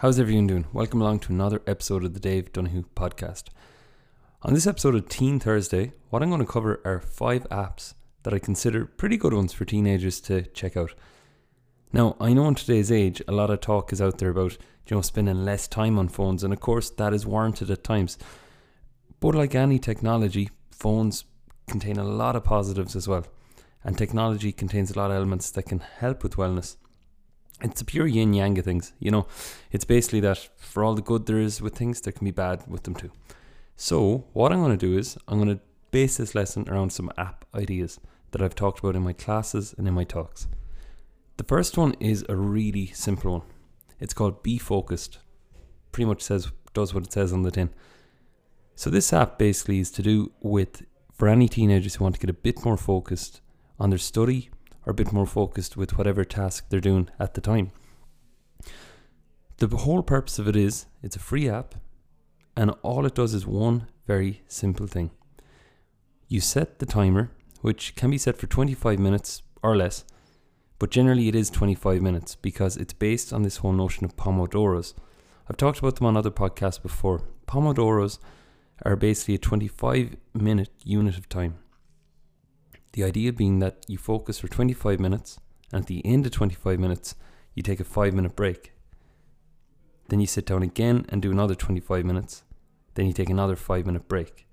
How's everyone doing? Welcome along to another episode of the Dave Donoghue podcast. On this episode of Teen Thursday, what I'm going to cover are five apps that I consider pretty good ones for teenagers to check out. Now, I know in today's age, a lot of talk is out there about you know spending less time on phones, and of course that is warranted at times. But like any technology, phones contain a lot of positives as well, and technology contains a lot of elements that can help with wellness it's a pure yin yang of things. You know, it's basically that for all the good there is with things, there can be bad with them too. So, what I'm going to do is I'm going to base this lesson around some app ideas that I've talked about in my classes and in my talks. The first one is a really simple one. It's called Be Focused. Pretty much says does what it says on the tin. So this app basically is to do with for any teenagers who want to get a bit more focused on their study are a bit more focused with whatever task they're doing at the time. The whole purpose of it is it's a free app, and all it does is one very simple thing. You set the timer, which can be set for 25 minutes or less, but generally it is 25 minutes because it's based on this whole notion of Pomodoros. I've talked about them on other podcasts before. Pomodoros are basically a 25 minute unit of time. The idea being that you focus for 25 minutes, and at the end of 25 minutes, you take a five minute break. Then you sit down again and do another 25 minutes. Then you take another five minute break.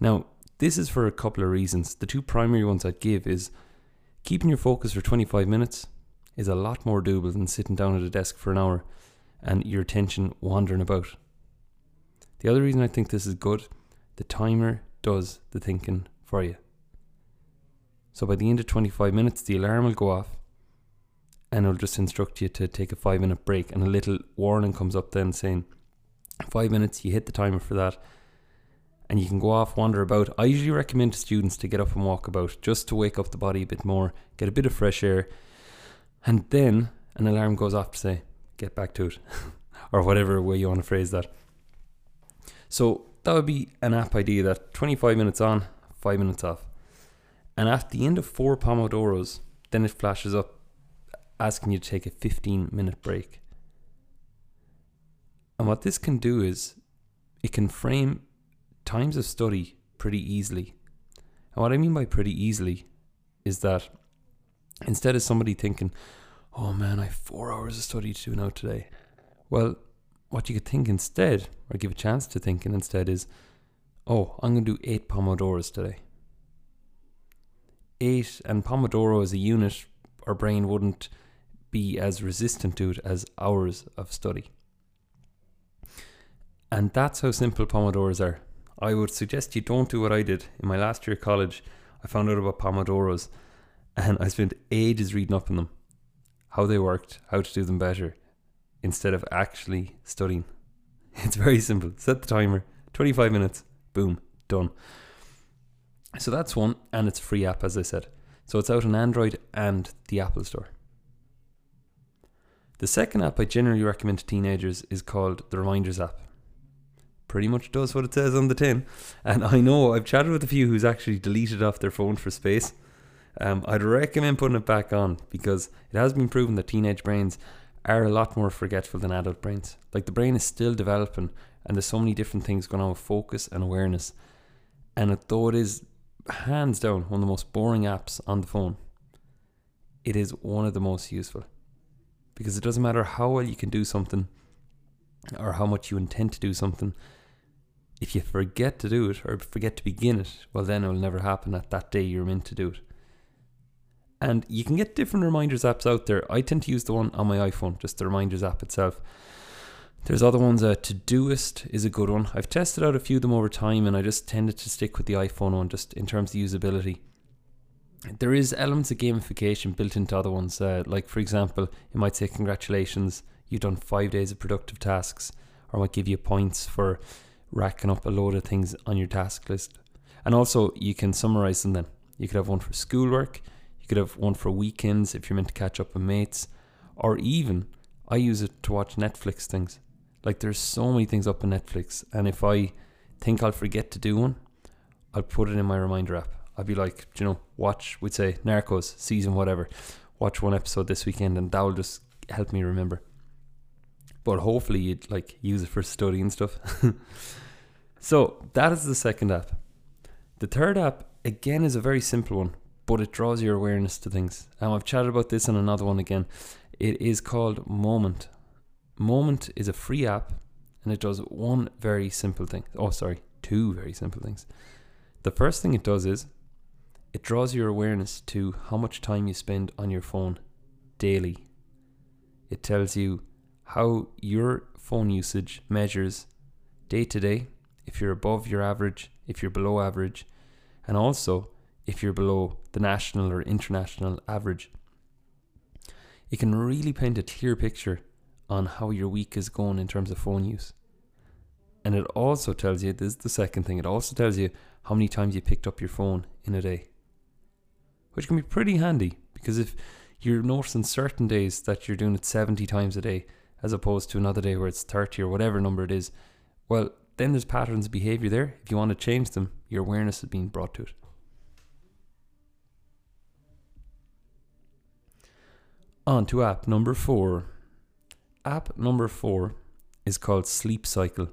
Now, this is for a couple of reasons. The two primary ones I'd give is keeping your focus for 25 minutes is a lot more doable than sitting down at a desk for an hour and your attention wandering about. The other reason I think this is good, the timer does the thinking for you. So by the end of 25 minutes, the alarm will go off and it'll just instruct you to take a five minute break. And a little warning comes up then saying, five minutes, you hit the timer for that. And you can go off, wander about. I usually recommend to students to get up and walk about just to wake up the body a bit more, get a bit of fresh air. And then an alarm goes off to say, get back to it, or whatever way you want to phrase that. So that would be an app idea that 25 minutes on, 5 minutes off. And at the end of four Pomodoros, then it flashes up asking you to take a 15 minute break. And what this can do is it can frame times of study pretty easily. And what I mean by pretty easily is that instead of somebody thinking, oh man, I have four hours of study to do now today. Well, what you could think instead, or give a chance to thinking instead, is, oh, I'm going to do eight Pomodoros today eight and Pomodoro as a unit, our brain wouldn't be as resistant to it as hours of study. And that's how simple Pomodoros are. I would suggest you don't do what I did. In my last year of college, I found out about Pomodoros and I spent ages reading up on them, how they worked, how to do them better, instead of actually studying. It's very simple. Set the timer, 25 minutes, boom, done. So that's one, and it's a free app, as I said. So it's out on Android and the Apple Store. The second app I generally recommend to teenagers is called the Reminders app. Pretty much does what it says on the tin. And I know I've chatted with a few who's actually deleted off their phone for space. Um, I'd recommend putting it back on because it has been proven that teenage brains are a lot more forgetful than adult brains. Like the brain is still developing, and there's so many different things going on with focus and awareness. And though it is hands down one of the most boring apps on the phone, it is one of the most useful. Because it doesn't matter how well you can do something or how much you intend to do something, if you forget to do it or forget to begin it, well, then it will never happen at that day you're meant to do it. And you can get different reminders apps out there. I tend to use the one on my iPhone, just the reminders app itself. There's other ones. Uh, Todoist is a good one. I've tested out a few of them over time, and I just tended to stick with the iPhone one, just in terms of usability. There is elements of gamification built into other ones. Uh, like for example, it might say congratulations, you've done five days of productive tasks, or might give you points for racking up a load of things on your task list. And also, you can summarize them. Then you could have one for schoolwork. You could have one for weekends if you're meant to catch up with mates, or even I use it to watch Netflix things. Like there's so many things up on Netflix, and if I think I'll forget to do one, I'll put it in my reminder app. I'll be like, you know, watch, we'd say Narcos season whatever, watch one episode this weekend, and that will just help me remember. but hopefully you'd like use it for study and stuff. so that is the second app. The third app again is a very simple one, but it draws your awareness to things. And I've chatted about this on another one again. It is called Moment. Moment is a free app and it does one very simple thing. Oh, sorry, two very simple things. The first thing it does is it draws your awareness to how much time you spend on your phone daily. It tells you how your phone usage measures day to day, if you're above your average, if you're below average, and also if you're below the national or international average. It can really paint a clear picture on how your week is going in terms of phone use. And it also tells you this is the second thing it also tells you how many times you picked up your phone in a day, which can be pretty handy because if you're noticing certain days that you're doing it 70 times a day as opposed to another day where it's 30 or whatever number it is, well, then there's patterns of behavior there. If you want to change them, your awareness is being brought to it. On to app number four. App number four is called Sleep Cycle.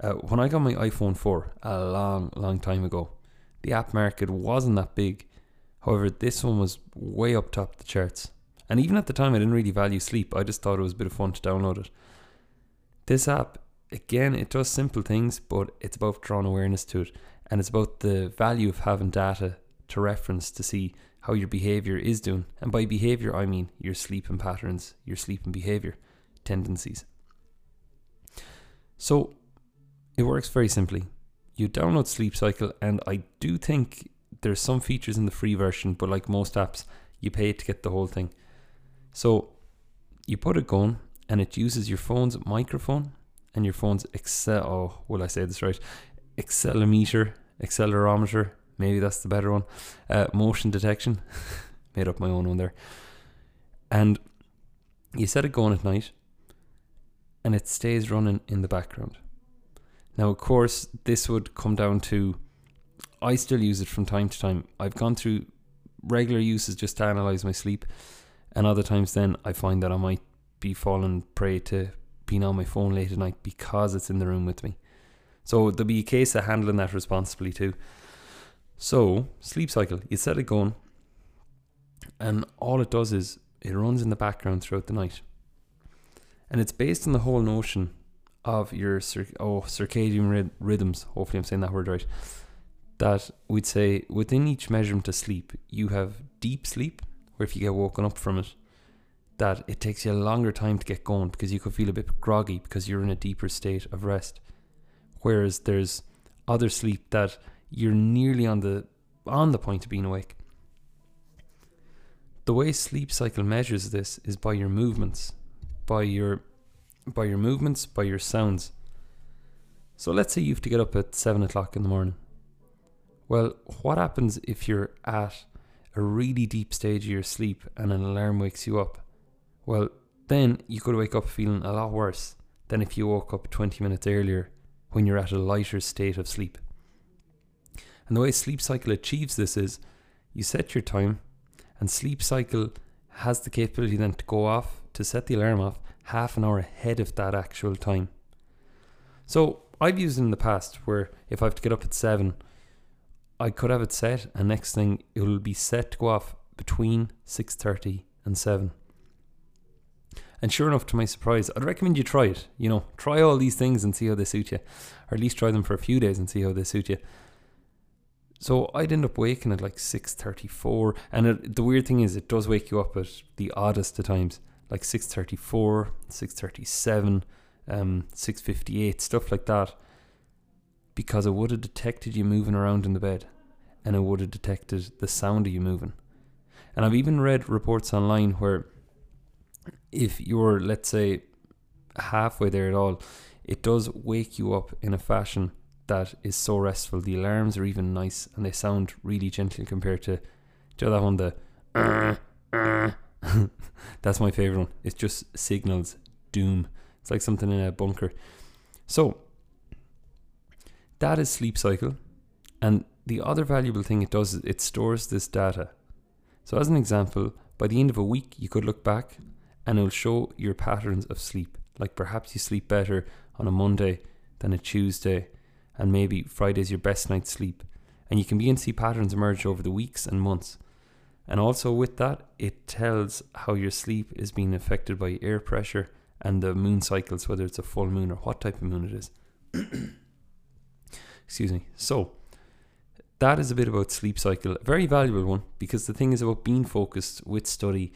Uh, when I got my iPhone 4 a long, long time ago, the app market wasn't that big. However, this one was way up top the charts. And even at the time, I didn't really value sleep. I just thought it was a bit of fun to download it. This app, again, it does simple things, but it's about drawing awareness to it. And it's about the value of having data to reference to see how your behavior is doing. And by behavior, I mean your sleeping patterns, your sleeping behavior tendencies. So it works very simply. You download Sleep Cycle, and I do think there's some features in the free version, but like most apps, you pay to get the whole thing. So you put it going, and it uses your phone's microphone and your phone's excel. Oh, will I say this right? Accelerometer, accelerometer. Maybe that's the better one. Uh, motion detection. Made up my own one there. And you set it going at night, and it stays running in the background. Now, of course, this would come down to I still use it from time to time. I've gone through regular uses just to analyze my sleep, and other times then I find that I might be falling prey to being on my phone late at night because it's in the room with me. So there'll be a case of handling that responsibly too. So, sleep cycle, you set it going, and all it does is it runs in the background throughout the night. And it's based on the whole notion of your oh, circadian rhythms. Hopefully, I'm saying that word right. That we'd say within each measurement of sleep, you have deep sleep, where if you get woken up from it, that it takes you a longer time to get going because you could feel a bit groggy because you're in a deeper state of rest. Whereas there's other sleep that you're nearly on the on the point of being awake. The way sleep cycle measures this is by your movements, by your by your movements, by your sounds. So let's say you have to get up at seven o'clock in the morning. Well, what happens if you're at a really deep stage of your sleep and an alarm wakes you up? Well, then you could wake up feeling a lot worse than if you woke up 20 minutes earlier when you're at a lighter state of sleep. And the way sleep cycle achieves this is you set your time, and sleep cycle has the capability then to go off to set the alarm off half an hour ahead of that actual time. So I've used it in the past where if I have to get up at seven, I could have it set, and next thing it will be set to go off between six thirty and seven. And sure enough, to my surprise, I'd recommend you try it. You know, try all these things and see how they suit you, or at least try them for a few days and see how they suit you. So I'd end up waking at like six thirty-four, and it, the weird thing is, it does wake you up at the oddest of times like 634, 637, um, 658, stuff like that. Because it would have detected you moving around in the bed and it would have detected the sound of you moving. And I've even read reports online where if you're, let's say, halfway there at all, it does wake you up in a fashion that is so restful. The alarms are even nice and they sound really gentle compared to, to that one, the uh, uh, That's my favorite one. It just signals doom. It's like something in a bunker. So that is sleep cycle. And the other valuable thing it does is it stores this data. So as an example, by the end of a week you could look back and it will show your patterns of sleep. Like perhaps you sleep better on a Monday than a Tuesday, and maybe Friday's your best night's sleep. And you can begin to see patterns emerge over the weeks and months. And also with that, it tells how your sleep is being affected by air pressure and the moon cycles, whether it's a full moon or what type of moon it is. Excuse me. So, that is a bit about sleep cycle. A very valuable one because the thing is about being focused with study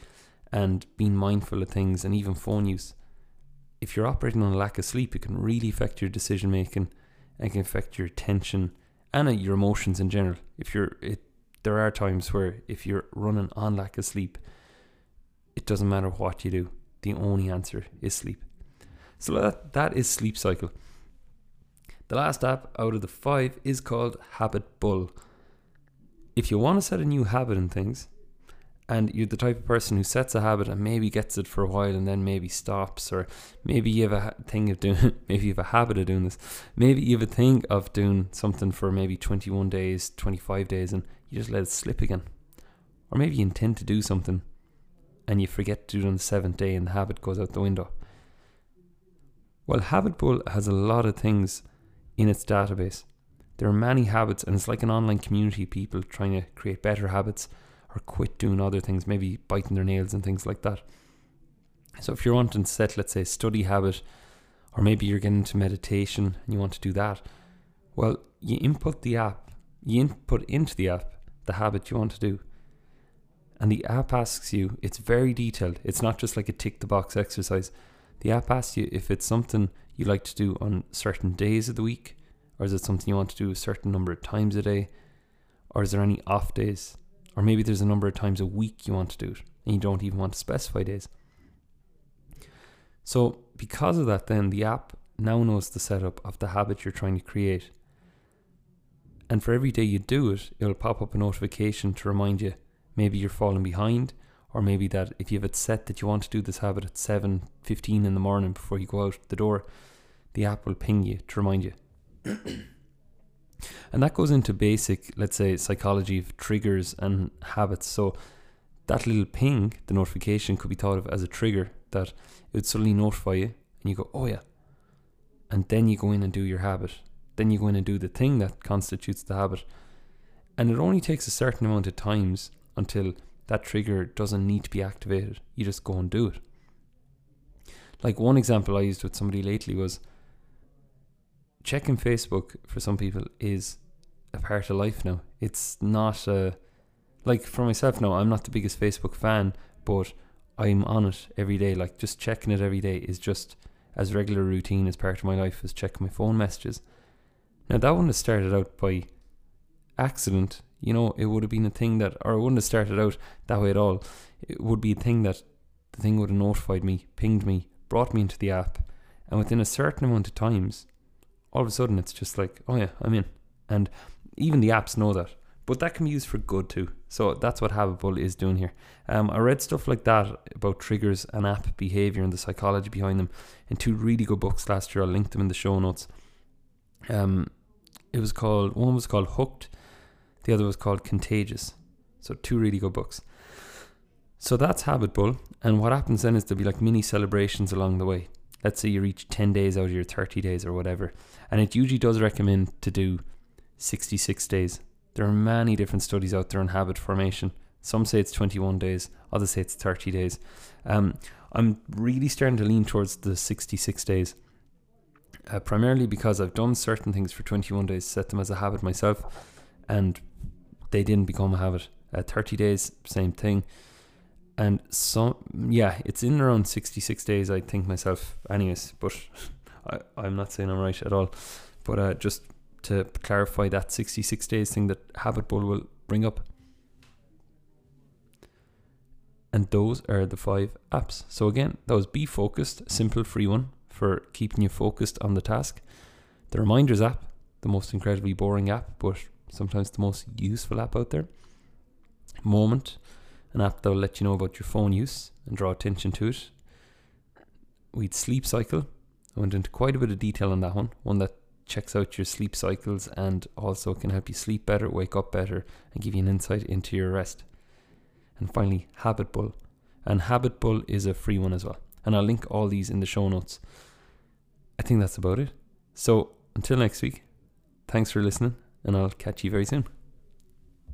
and being mindful of things and even phone use. If you're operating on a lack of sleep, it can really affect your decision making and can affect your attention and uh, your emotions in general. If you're it there are times where if you're running on lack of sleep, it doesn't matter what you do. The only answer is sleep. So that that is sleep cycle. The last app out of the five is called Habitbull. If you want to set a new habit in things, and you're the type of person who sets a habit and maybe gets it for a while and then maybe stops, or maybe you have a thing of doing, maybe you have a habit of doing this, maybe you have a thing of doing something for maybe 21 days, 25 days, and you just let it slip again. Or maybe you intend to do something and you forget to do it on the seventh day and the habit goes out the window. Well, Habitbull has a lot of things in its database. There are many habits, and it's like an online community of people trying to create better habits or quit doing other things, maybe biting their nails and things like that. So, if you're wanting to set, let's say, study habit, or maybe you're getting into meditation and you want to do that, well, you input the app, you input into the app the habit you want to do. And the app asks you, it's very detailed. It's not just like a tick the box exercise. The app asks you if it's something you like to do on certain days of the week, or is it something you want to do a certain number of times a day, or is there any off days, or maybe there's a number of times a week you want to do it and you don't even want to specify days. So, because of that, then the app now knows the setup of the habit you're trying to create. And for every day you do it, it'll pop up a notification to remind you maybe you're falling behind or maybe that if you have it set that you want to do this habit at 7.15 in the morning before you go out the door the app will ping you to remind you and that goes into basic let's say psychology of triggers and habits so that little ping the notification could be thought of as a trigger that it would suddenly notify you and you go oh yeah and then you go in and do your habit then you go in and do the thing that constitutes the habit and it only takes a certain amount of times until that trigger doesn't need to be activated. You just go and do it. Like one example I used with somebody lately was checking Facebook for some people is a part of life now. It's not a like for myself now, I'm not the biggest Facebook fan, but I'm on it every day. Like just checking it every day is just as regular routine as part of my life as checking my phone messages. Now that one has started out by accident you know, it would have been a thing that, or it wouldn't have started out that way at all. It would be a thing that the thing would have notified me, pinged me, brought me into the app, and within a certain amount of times, all of a sudden it's just like, oh yeah, I'm in. And even the apps know that. But that can be used for good too. So that's what Habitbull is doing here. Um, I read stuff like that about triggers and app behavior and the psychology behind them in two really good books last year. I'll link them in the show notes. Um, it was called one was called Hooked the other was called Contagious. So two really good books. So that's Habitbull, and what happens then is there'll be like mini celebrations along the way. Let's say you reach 10 days out of your 30 days or whatever, and it usually does recommend to do 66 days. There are many different studies out there on habit formation. Some say it's 21 days, others say it's 30 days. Um, I'm really starting to lean towards the 66 days, uh, primarily because I've done certain things for 21 days, set them as a habit myself, and they didn't become a habit. Uh, 30 days, same thing. And so, yeah, it's in around 66 days, I think myself, anyways. But I, I'm not saying I'm right at all. But uh, just to clarify that 66 days thing that Habit Habitbull will bring up. And those are the five apps. So again, that was Be Focused, simple free one for keeping you focused on the task. The Reminders app, the most incredibly boring app, but sometimes the most useful app out there. Moment, an app that will let you know about your phone use and draw attention to it. We'd sleep cycle. I went into quite a bit of detail on that one. One that checks out your sleep cycles and also can help you sleep better, wake up better, and give you an insight into your rest. And finally, Habitbull. And Habitbull is a free one as well. and I'll link all these in the show notes. I think that's about it. So until next week, thanks for listening, and I'll catch you very soon.